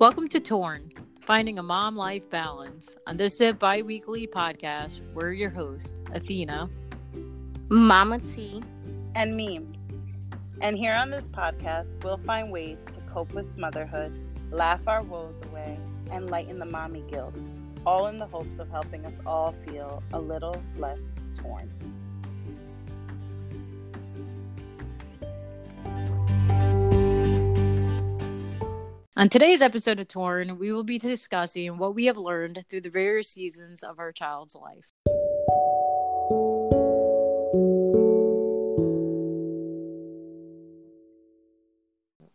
Welcome to Torn, Finding a Mom Life Balance. On this uh, bi weekly podcast, we're your hosts, Athena, Mama T, and Memes. And here on this podcast, we'll find ways to cope with motherhood, laugh our woes away, and lighten the mommy guilt, all in the hopes of helping us all feel a little less torn. On today's episode of Torn, we will be discussing what we have learned through the various seasons of our child's life.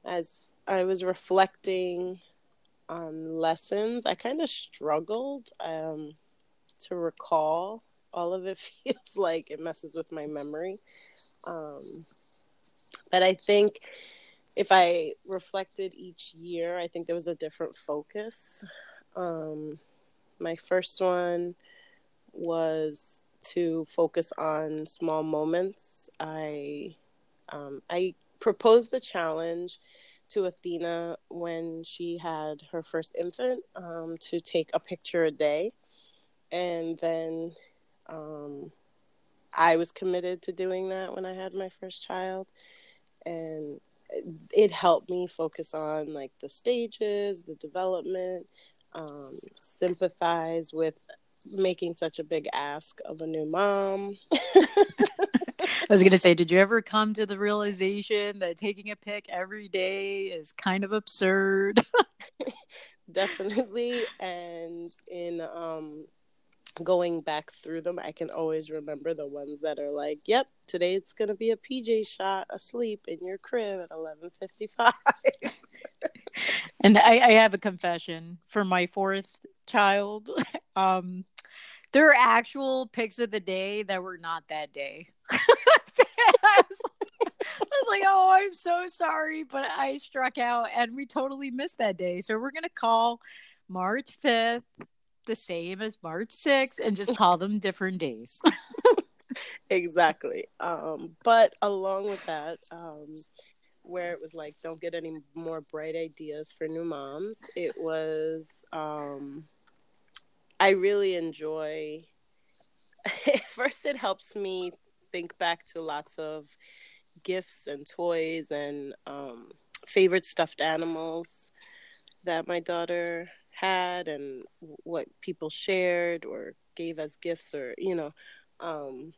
As I was reflecting on lessons, I kind of struggled um, to recall. All of it feels like it messes with my memory. Um, but I think if I reflected each year, I think there was a different focus. Um, my first one was to focus on small moments. I um, I proposed the challenge to Athena when she had her first infant um, to take a picture a day, and then um, I was committed to doing that when I had my first child, and it helped me focus on like the stages, the development, um, sympathize with making such a big ask of a new mom. I was going to say, did you ever come to the realization that taking a pic every day is kind of absurd? Definitely. And in um, going back through them, I can always remember the ones that are like, "Yep, today it's gonna be a PJ shot asleep in your crib at eleven fifty five. and I, I, have a confession for my fourth child. Um, there are actual pics of the day that were not that day. I, was like, I was like, "Oh, I'm so sorry," but I struck out, and we totally missed that day. So we're gonna call March fifth the same as March 6th and just call them different days. exactly. Um, but along with that, um, where it was like, don't get any more bright ideas for new moms, it was, um, I really enjoy. First, it helps me think back to lots of gifts and toys and um, favorite stuffed animals that my daughter had and what people shared or gave as gifts or you know um,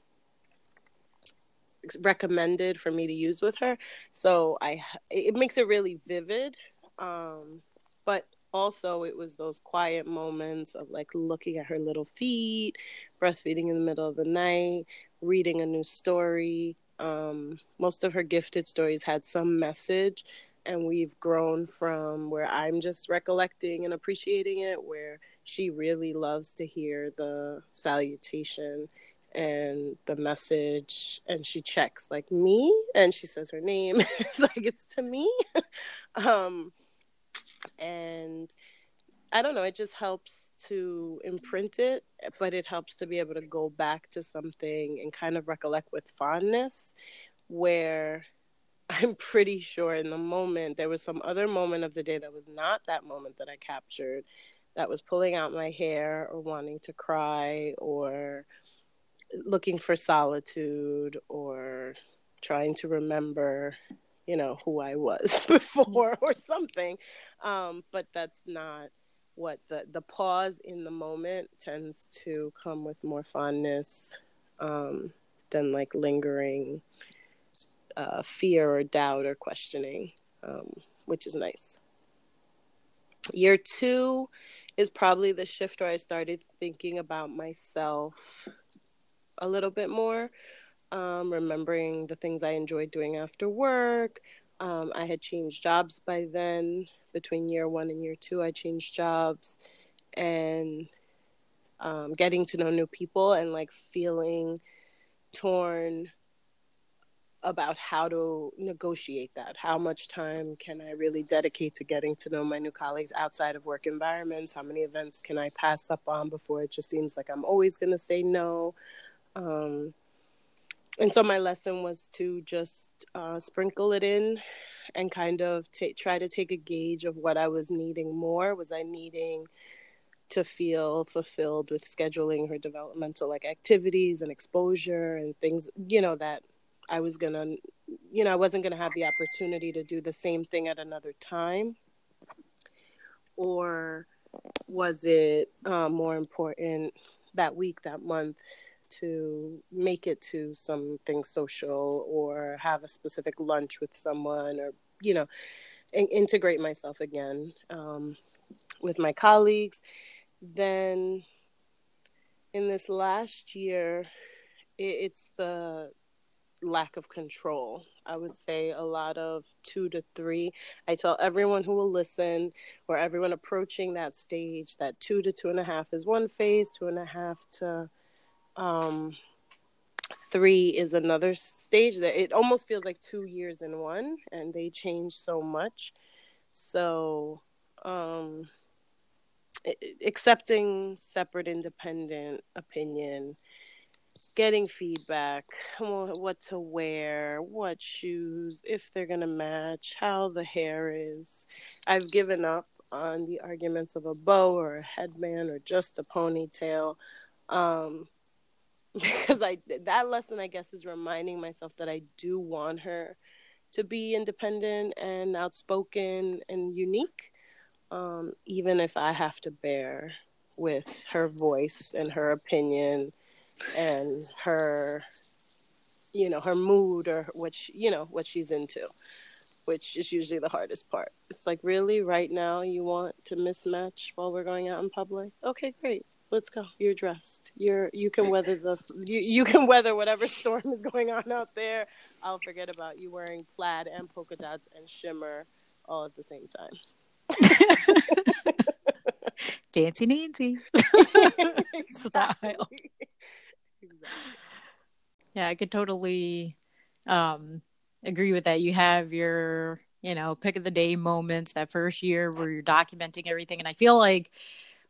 recommended for me to use with her. So i it makes it really vivid um, but also it was those quiet moments of like looking at her little feet breastfeeding in the middle of the night reading a new story. Um, most of her gifted stories had some message and we've grown from where I'm just recollecting and appreciating it, where she really loves to hear the salutation and the message, and she checks like me, and she says her name. it's like it's to me, um, and I don't know. It just helps to imprint it, but it helps to be able to go back to something and kind of recollect with fondness, where I'm pretty sure in the moment there was some other moment of the day that was not that moment that I captured that was pulling out my hair or wanting to cry or looking for solitude or trying to remember you know who I was before or something. Um, but that's not what the the pause in the moment tends to come with more fondness um, than like lingering uh, fear or doubt or questioning, um, which is nice. Year two is probably the shift where I started thinking about myself a little bit more, um, remembering the things I enjoyed doing after work. Um, I had changed jobs by then. Between year one and year two, I changed jobs and um, getting to know new people and like feeling torn about how to negotiate that. How much time can I really dedicate to getting to know my new colleagues outside of work environments? How many events can I pass up on before it just seems like I'm always going to say no? Um, and so my lesson was to just uh, sprinkle it in and kind of t- try to take a gauge of what I was needing more. Was I needing to feel fulfilled with scheduling her developmental like activities and exposure and things, you know, that I was going to, you know, I wasn't going to have the opportunity to do the same thing at another time? Or was it uh, more important that week, that month, to make it to something social or have a specific lunch with someone or you know in- integrate myself again um, with my colleagues then in this last year it- it's the lack of control i would say a lot of two to three i tell everyone who will listen or everyone approaching that stage that two to two and a half is one phase two and a half to um, three is another stage that it almost feels like two years in one, and they change so much. So, um, accepting separate, independent opinion, getting feedback, what to wear, what shoes, if they're gonna match, how the hair is. I've given up on the arguments of a bow or a headband or just a ponytail. Um, because I that lesson I guess is reminding myself that I do want her to be independent and outspoken and unique, um, even if I have to bear with her voice and her opinion and her, you know, her mood or what she, you know what she's into, which is usually the hardest part. It's like really? Right now you want to mismatch while we're going out in public. Okay, great. Let's go. You're dressed. You're you can weather the you, you can weather whatever storm is going on out there. I'll forget about you wearing plaid and polka dots and shimmer all at the same time. Fancy nancy style exactly. yeah i could totally um agree with that you have your you know pick of the day moments that first year where you're documenting everything and i feel like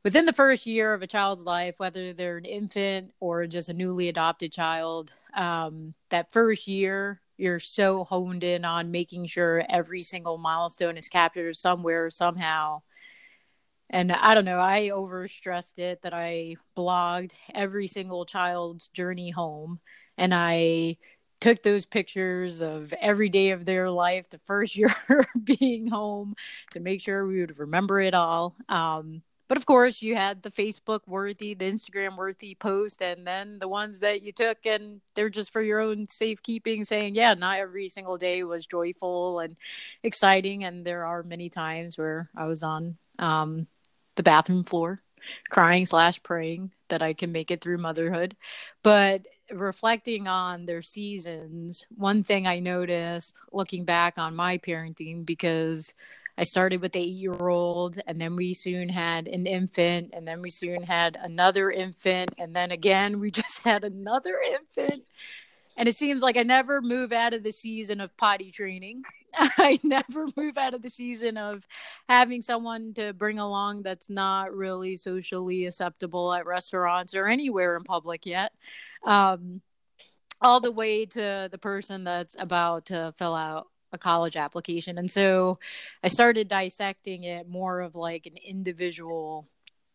within the first year of a child's life, whether they're an infant or just a newly adopted child, um, that first year, you're so honed in on making sure every single milestone is captured somewhere, somehow. And I don't know, I overstressed it that I blogged every single child's journey home. And I took those pictures of every day of their life, the first year being home, to make sure we would remember it all. Um, but of course, you had the Facebook worthy, the Instagram worthy post, and then the ones that you took and they're just for your own safekeeping, saying, yeah, not every single day was joyful and exciting. And there are many times where I was on um, the bathroom floor crying slash praying that I can make it through motherhood. But reflecting on their seasons, one thing I noticed looking back on my parenting, because I started with the eight year old, and then we soon had an infant, and then we soon had another infant, and then again, we just had another infant. And it seems like I never move out of the season of potty training. I never move out of the season of having someone to bring along that's not really socially acceptable at restaurants or anywhere in public yet. Um, all the way to the person that's about to fill out a college application. And so I started dissecting it more of like an individual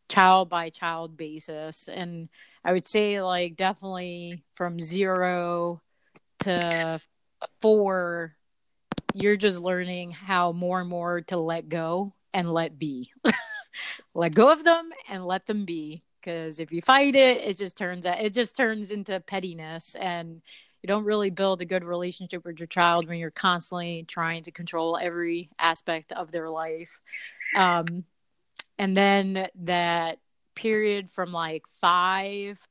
child by child basis. And I would say, like, definitely from zero to four, you're just learning how more and more to let go and let be. let go of them and let them be because if you fight it it just turns out it just turns into pettiness and you don't really build a good relationship with your child when you're constantly trying to control every aspect of their life. Um, and then that period from like five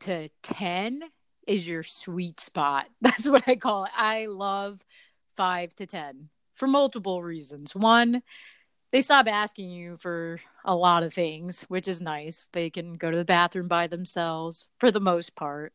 to 10 is your sweet spot. That's what I call it. I love five to 10 for multiple reasons. One, they stop asking you for a lot of things, which is nice. They can go to the bathroom by themselves for the most part.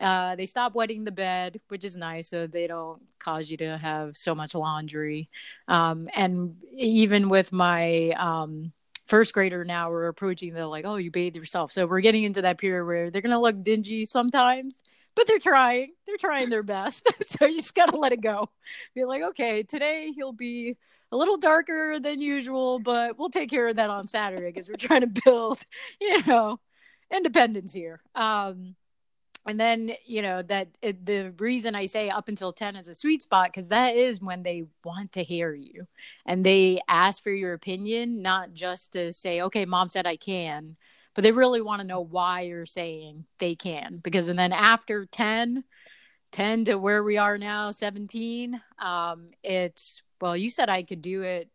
Uh, they stop wetting the bed, which is nice, so they don't cause you to have so much laundry. Um, and even with my um, first grader now, we're approaching the like, oh, you bathe yourself. So we're getting into that period where they're gonna look dingy sometimes, but they're trying. They're trying their best. so you just gotta let it go. Be like, okay, today he'll be a little darker than usual, but we'll take care of that on Saturday because we're trying to build, you know, independence here. Um, and then you know that it, the reason i say up until 10 is a sweet spot because that is when they want to hear you. And they ask for your opinion not just to say okay mom said i can but they really want to know why you're saying they can. Because and then after 10 10 to where we are now 17 um it's well you said i could do it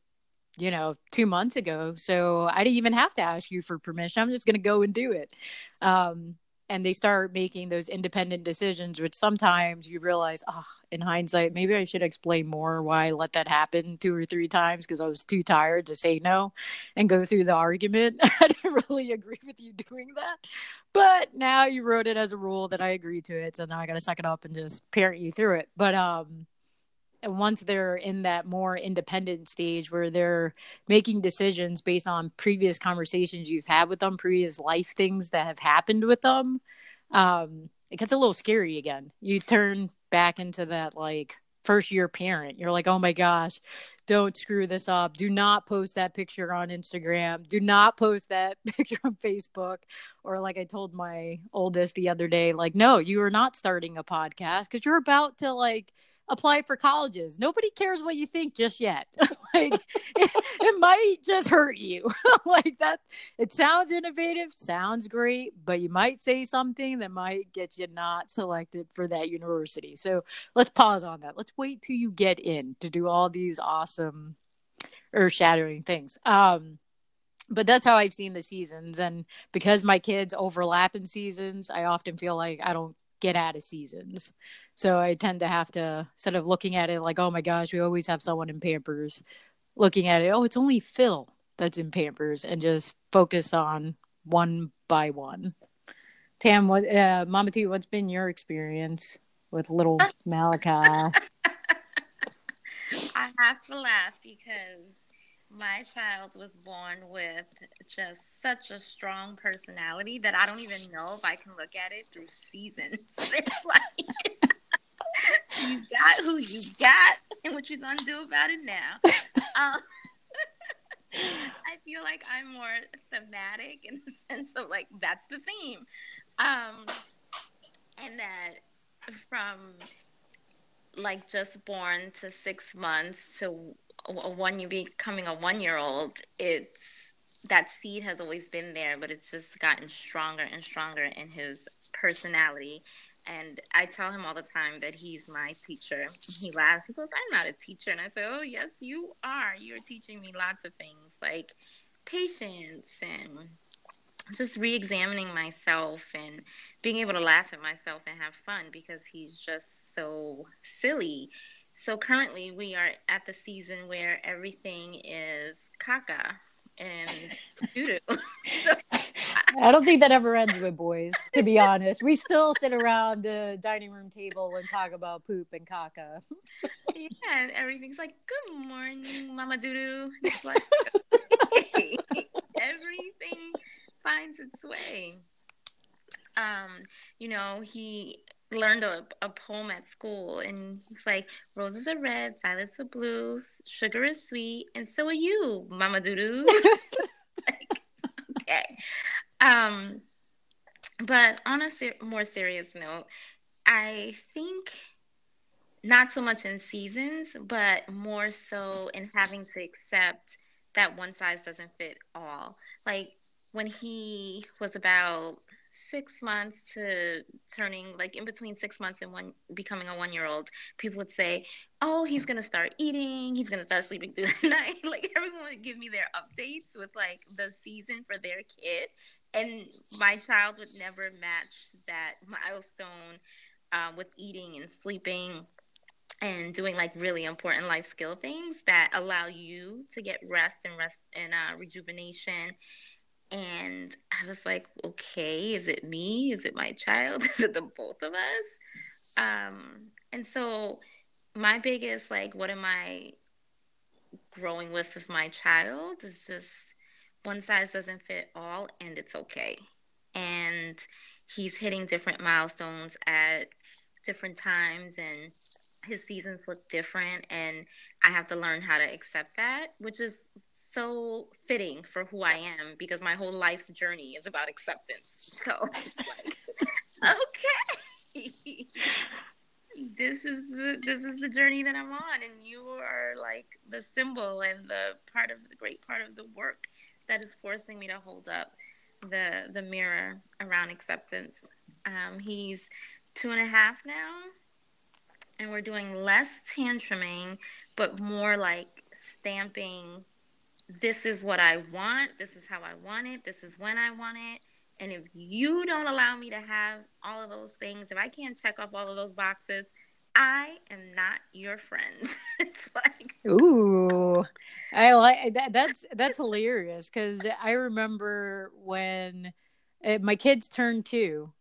you know two months ago so i didn't even have to ask you for permission. I'm just going to go and do it. Um and they start making those independent decisions which sometimes you realize oh in hindsight maybe i should explain more why i let that happen two or three times because i was too tired to say no and go through the argument. I didn't really agree with you doing that but now you wrote it as a rule that i agree to it so now i gotta suck it up and just parent you through it but um and once they're in that more independent stage where they're making decisions based on previous conversations you've had with them previous life things that have happened with them um it gets a little scary again. You turn back into that like first year parent. You're like oh my gosh don't screw this up. Do not post that picture on instagram. Do not post that picture on facebook. Or like i told my oldest the other day like no you are not starting a podcast because you're about to like apply for colleges. Nobody cares what you think just yet. like it, it, might just hurt you. like that it sounds innovative, sounds great, but you might say something that might get you not selected for that university. So let's pause on that. Let's wait till you get in to do all these awesome earth shattering things. Um but that's how I've seen the seasons. And because my kids overlap in seasons, I often feel like I don't get out of seasons. So I tend to have to instead of looking at it like, oh my gosh, we always have someone in Pampers, looking at it, oh, it's only Phil that's in Pampers, and just focus on one by one. Tam, what, uh, Mama T, what's been your experience with little Malachi? I have to laugh because my child was born with just such a strong personality that I don't even know if I can look at it through seasons. It's like you got who you got and what you're gonna do about it now. Um, I feel like I'm more thematic in the sense of like that's the theme, um, and that from like just born to six months to when you becoming a one year old, it's that seed has always been there, but it's just gotten stronger and stronger in his personality and I tell him all the time that he's my teacher. He laughs. He goes, I'm not a teacher. And I say, Oh, yes, you are. You're teaching me lots of things like patience and just re examining myself and being able to laugh at myself and have fun because he's just so silly. So currently, we are at the season where everything is caca and doo doo. I don't think that ever ends with boys, to be honest. We still sit around the dining room table and talk about poop and caca. Yeah, and everything's like, good morning, Mama Doodoo. It's like, everything finds its way. Um, you know, he learned a, a poem at school and it's like, roses are red, violets are blue, sugar is sweet, and so are you, Mama Doodoo. like, okay. Um, but on a ser- more serious note, I think not so much in seasons, but more so in having to accept that one size doesn't fit all. Like when he was about six months to turning like in between six months and one becoming a one year old people would say oh he's gonna start eating. He's gonna start sleeping through the night. Like everyone would give me their updates with like the season for their kid. And my child would never match that milestone uh, with eating and sleeping and doing like really important life skill things that allow you to get rest and rest and uh, rejuvenation and i was like okay is it me? Is it my child? Is it the both of us? Um, and so my biggest like what am i growing with with my child is just one size doesn't fit all and it's okay. And he's hitting different milestones at different times and his seasons look different and I have to learn how to accept that, which is so fitting for who I am because my whole life's journey is about acceptance. So, okay, this is the this is the journey that I'm on, and you are like the symbol and the part of the great part of the work that is forcing me to hold up the the mirror around acceptance. Um, he's two and a half now, and we're doing less tantruming, but more like stamping. This is what I want. This is how I want it. This is when I want it. And if you don't allow me to have all of those things, if I can't check off all of those boxes, I am not your friend. it's like ooh, I like that. That's that's hilarious because I remember when uh, my kids turned two,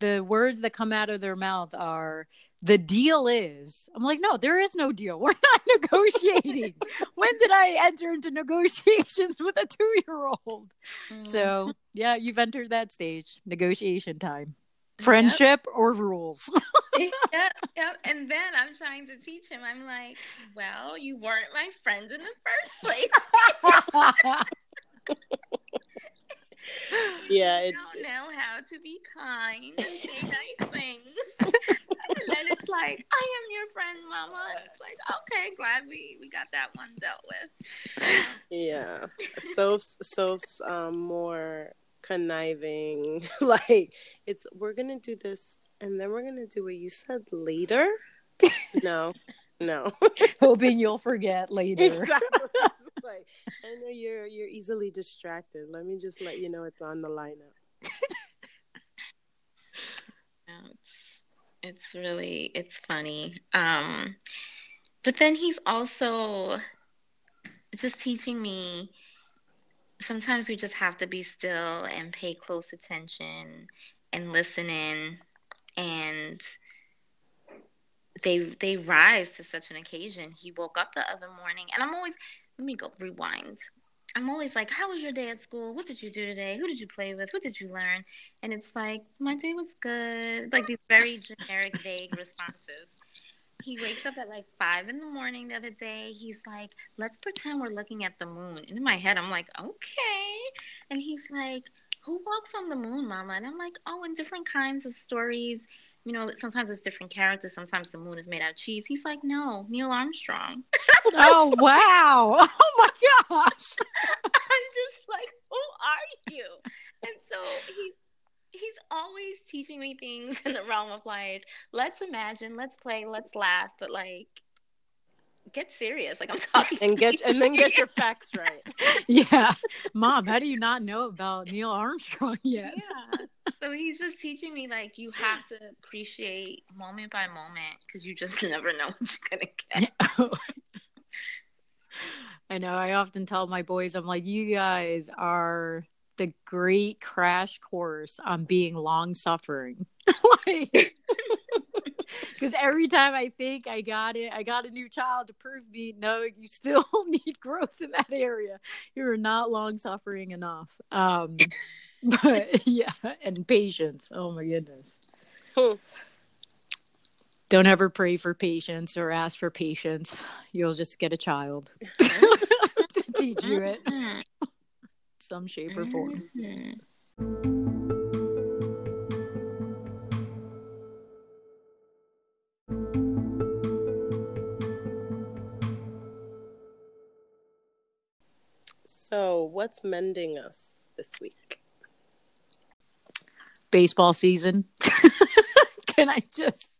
the words that come out of their mouth are the deal is i'm like no there is no deal we're not negotiating when did i enter into negotiations with a two-year-old mm. so yeah you've entered that stage negotiation time friendship yep. or rules yep, yep. And then I'm trying to teach him. I'm like, well, you weren't my friend in the first place. yeah, it's don't know how to be kind and say nice things. And then it's like, I am your friend, Mama. And it's like, okay, glad we we got that one dealt with. Yeah, Soph's Soph's um more conniving. like it's we're gonna do this, and then we're gonna do what you said later. no, no. Hoping you'll forget later. Exactly like, I know you're you're easily distracted. Let me just let you know it's on the lineup. It's really it's funny. Um, but then he's also just teaching me. Sometimes we just have to be still and pay close attention and listen in and they they rise to such an occasion. He woke up the other morning, and I'm always let me go rewind. I'm always like, How was your day at school? What did you do today? Who did you play with? What did you learn? And it's like, My day was good. Like these very generic, vague responses. He wakes up at like five in the morning the other day. He's like, Let's pretend we're looking at the moon. And in my head, I'm like, Okay. And he's like, Who walks on the moon, mama? And I'm like, Oh, in different kinds of stories you know, sometimes it's different characters. Sometimes the moon is made out of cheese. He's like, no, Neil Armstrong. oh wow! Oh my gosh! I'm just like, who are you? And so he's he's always teaching me things in the realm of like, let's imagine, let's play, let's laugh, but like get serious. Like I'm talking and get and then get your facts right. yeah, mom, how do you not know about Neil Armstrong yet? Yeah. So he's just teaching me like you have to appreciate moment by moment because you just never know what you're gonna get. I know. I often tell my boys, I'm like, you guys are the great crash course on being long suffering. like because every time I think I got it, I got a new child to prove me, no, you still need growth in that area. You're not long suffering enough. Um, but yeah, and patience. Oh my goodness. Hmm. Don't ever pray for patience or ask for patience. You'll just get a child to teach you it, some shape or form. So, what's mending us this week? Baseball season. Can I just?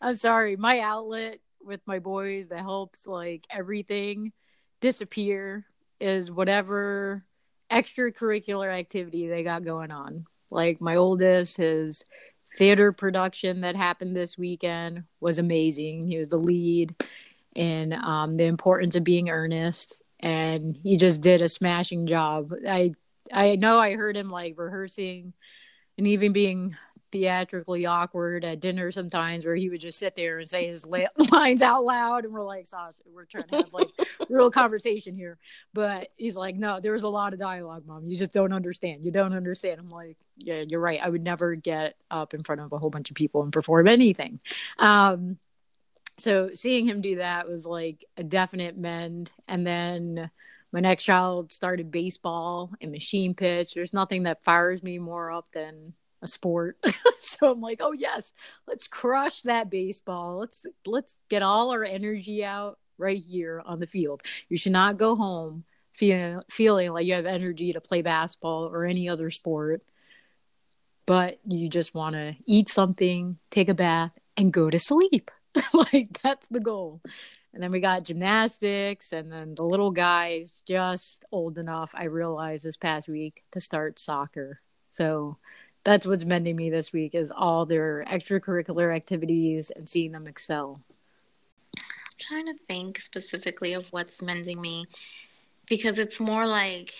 I'm sorry. My outlet with my boys that helps like everything disappear is whatever extracurricular activity they got going on. Like my oldest, his theater production that happened this weekend was amazing. He was the lead in um, the importance of being earnest and he just did a smashing job. I I know I heard him like rehearsing and even being theatrically awkward at dinner sometimes where he would just sit there and say his lines out loud and we're like Sauce, we're trying to have like real conversation here. But he's like no there's a lot of dialogue mom. You just don't understand. You don't understand. I'm like yeah you're right. I would never get up in front of a whole bunch of people and perform anything. Um so seeing him do that was like a definite mend. And then my next child started baseball and machine pitch there's nothing that fires me more up than a sport. so I'm like, oh yes, let's crush that baseball. Let's let's get all our energy out right here on the field. You should not go home feeling feeling like you have energy to play basketball or any other sport. But you just want to eat something, take a bath, and go to sleep. like that's the goal. And then we got gymnastics, and then the little guy is just old enough, I realized this past week, to start soccer. So that's what's mending me this week is all their extracurricular activities and seeing them excel. I'm trying to think specifically of what's mending me because it's more like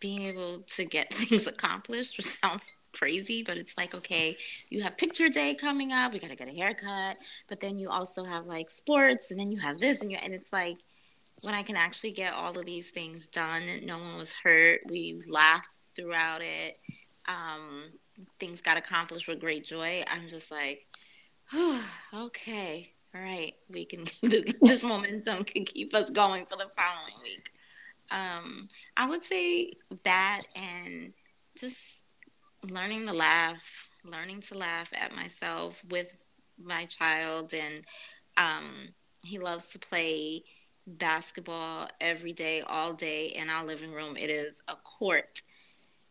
being able to get things accomplished, which sounds crazy, but it's like, okay, you have picture day coming up, we gotta get a haircut, but then you also have like sports, and then you have this, and you and it's like when I can actually get all of these things done, no one was hurt, we laughed throughout it. Um, things got accomplished with great joy, I'm just like, oh, okay, all right, we can. this momentum can keep us going for the following week. Um, I would say that and just learning to laugh, learning to laugh at myself with my child, and um, he loves to play basketball every day, all day in our living room. It is a court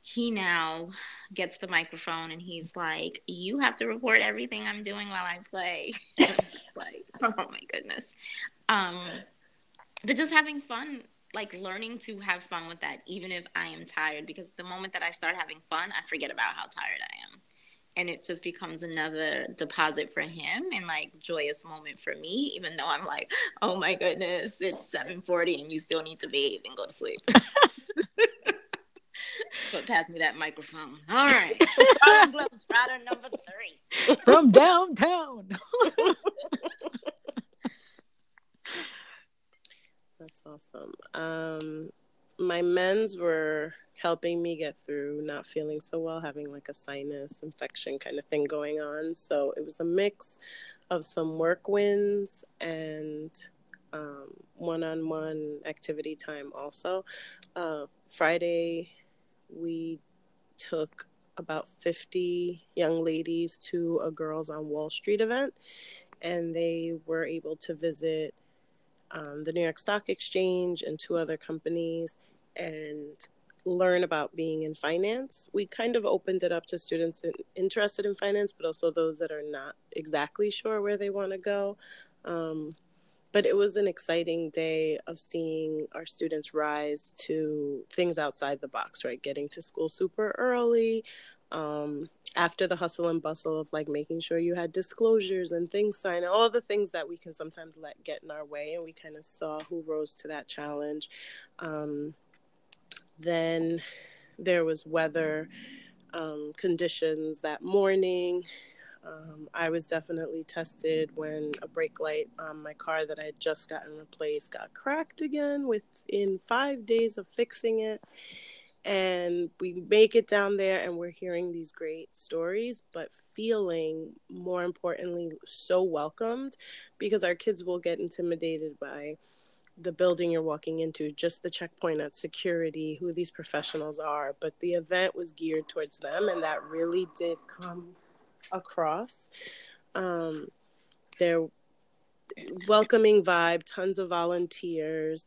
he now gets the microphone and he's like, "You have to report everything I'm doing while I play." like, oh my goodness. Um, but just having fun, like learning to have fun with that, even if I am tired, because the moment that I start having fun, I forget about how tired I am. And it just becomes another deposit for him and like joyous moment for me, even though I'm like, oh my goodness, it's 740 and you still need to bathe and go to sleep. So pass me that microphone. All right. Rider number three. From downtown. That's awesome. Um, my men's were helping me get through not feeling so well, having like a sinus infection kind of thing going on. So it was a mix of some work wins and one on one activity time also. Uh, Friday, we took about 50 young ladies to a Girls on Wall Street event, and they were able to visit um, the New York Stock Exchange and two other companies and learn about being in finance. We kind of opened it up to students interested in finance, but also those that are not exactly sure where they want to go. Um, but it was an exciting day of seeing our students rise to things outside the box right getting to school super early um, after the hustle and bustle of like making sure you had disclosures and things signed all the things that we can sometimes let get in our way and we kind of saw who rose to that challenge um, then there was weather um, conditions that morning um, I was definitely tested when a brake light on my car that I had just gotten replaced got cracked again within five days of fixing it. And we make it down there and we're hearing these great stories, but feeling more importantly so welcomed because our kids will get intimidated by the building you're walking into, just the checkpoint at security, who these professionals are. But the event was geared towards them, and that really did come across. Um, their welcoming vibe, tons of volunteers,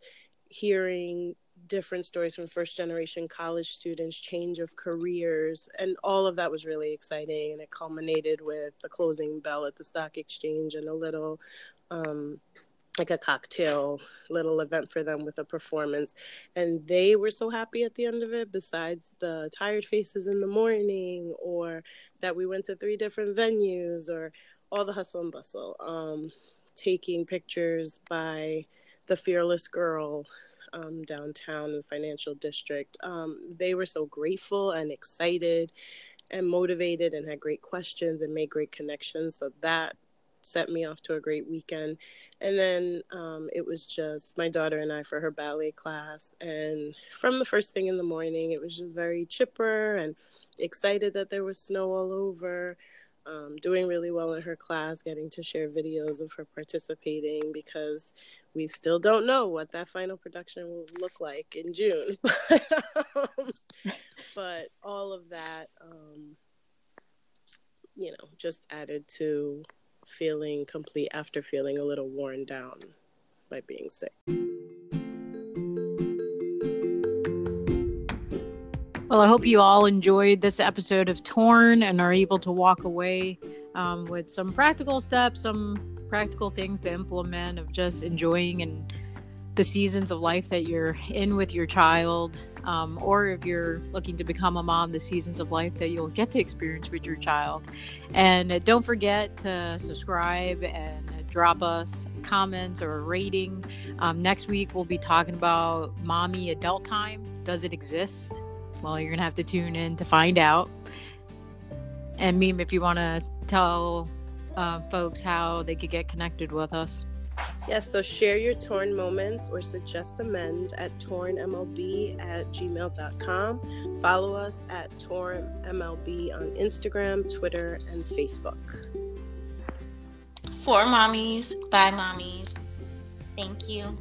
hearing different stories from first generation college students, change of careers, and all of that was really exciting. And it culminated with the closing bell at the stock exchange and a little um, like a cocktail little event for them with a performance and they were so happy at the end of it besides the tired faces in the morning or that we went to three different venues or all the hustle and bustle um, taking pictures by the fearless girl um, downtown in the financial district um, they were so grateful and excited and motivated and had great questions and made great connections. So that set me off to a great weekend. And then um, it was just my daughter and I for her ballet class. And from the first thing in the morning, it was just very chipper and excited that there was snow all over. Um, doing really well in her class, getting to share videos of her participating because we still don't know what that final production will look like in June. but all of that, um, you know, just added to feeling complete after feeling a little worn down by being sick. Well, I hope you all enjoyed this episode of Torn and are able to walk away um, with some practical steps, some practical things to implement of just enjoying and the seasons of life that you're in with your child, um, or if you're looking to become a mom, the seasons of life that you'll get to experience with your child. And uh, don't forget to subscribe and drop us comments or a rating. Um, next week, we'll be talking about mommy adult time. Does it exist? Well, you're going to have to tune in to find out. And Meme, if you want to tell uh, folks how they could get connected with us. Yes, so share your torn moments or suggest amend at tornmlb at gmail.com. Follow us at tornmlb on Instagram, Twitter, and Facebook. For mommies, by mommies. Thank you.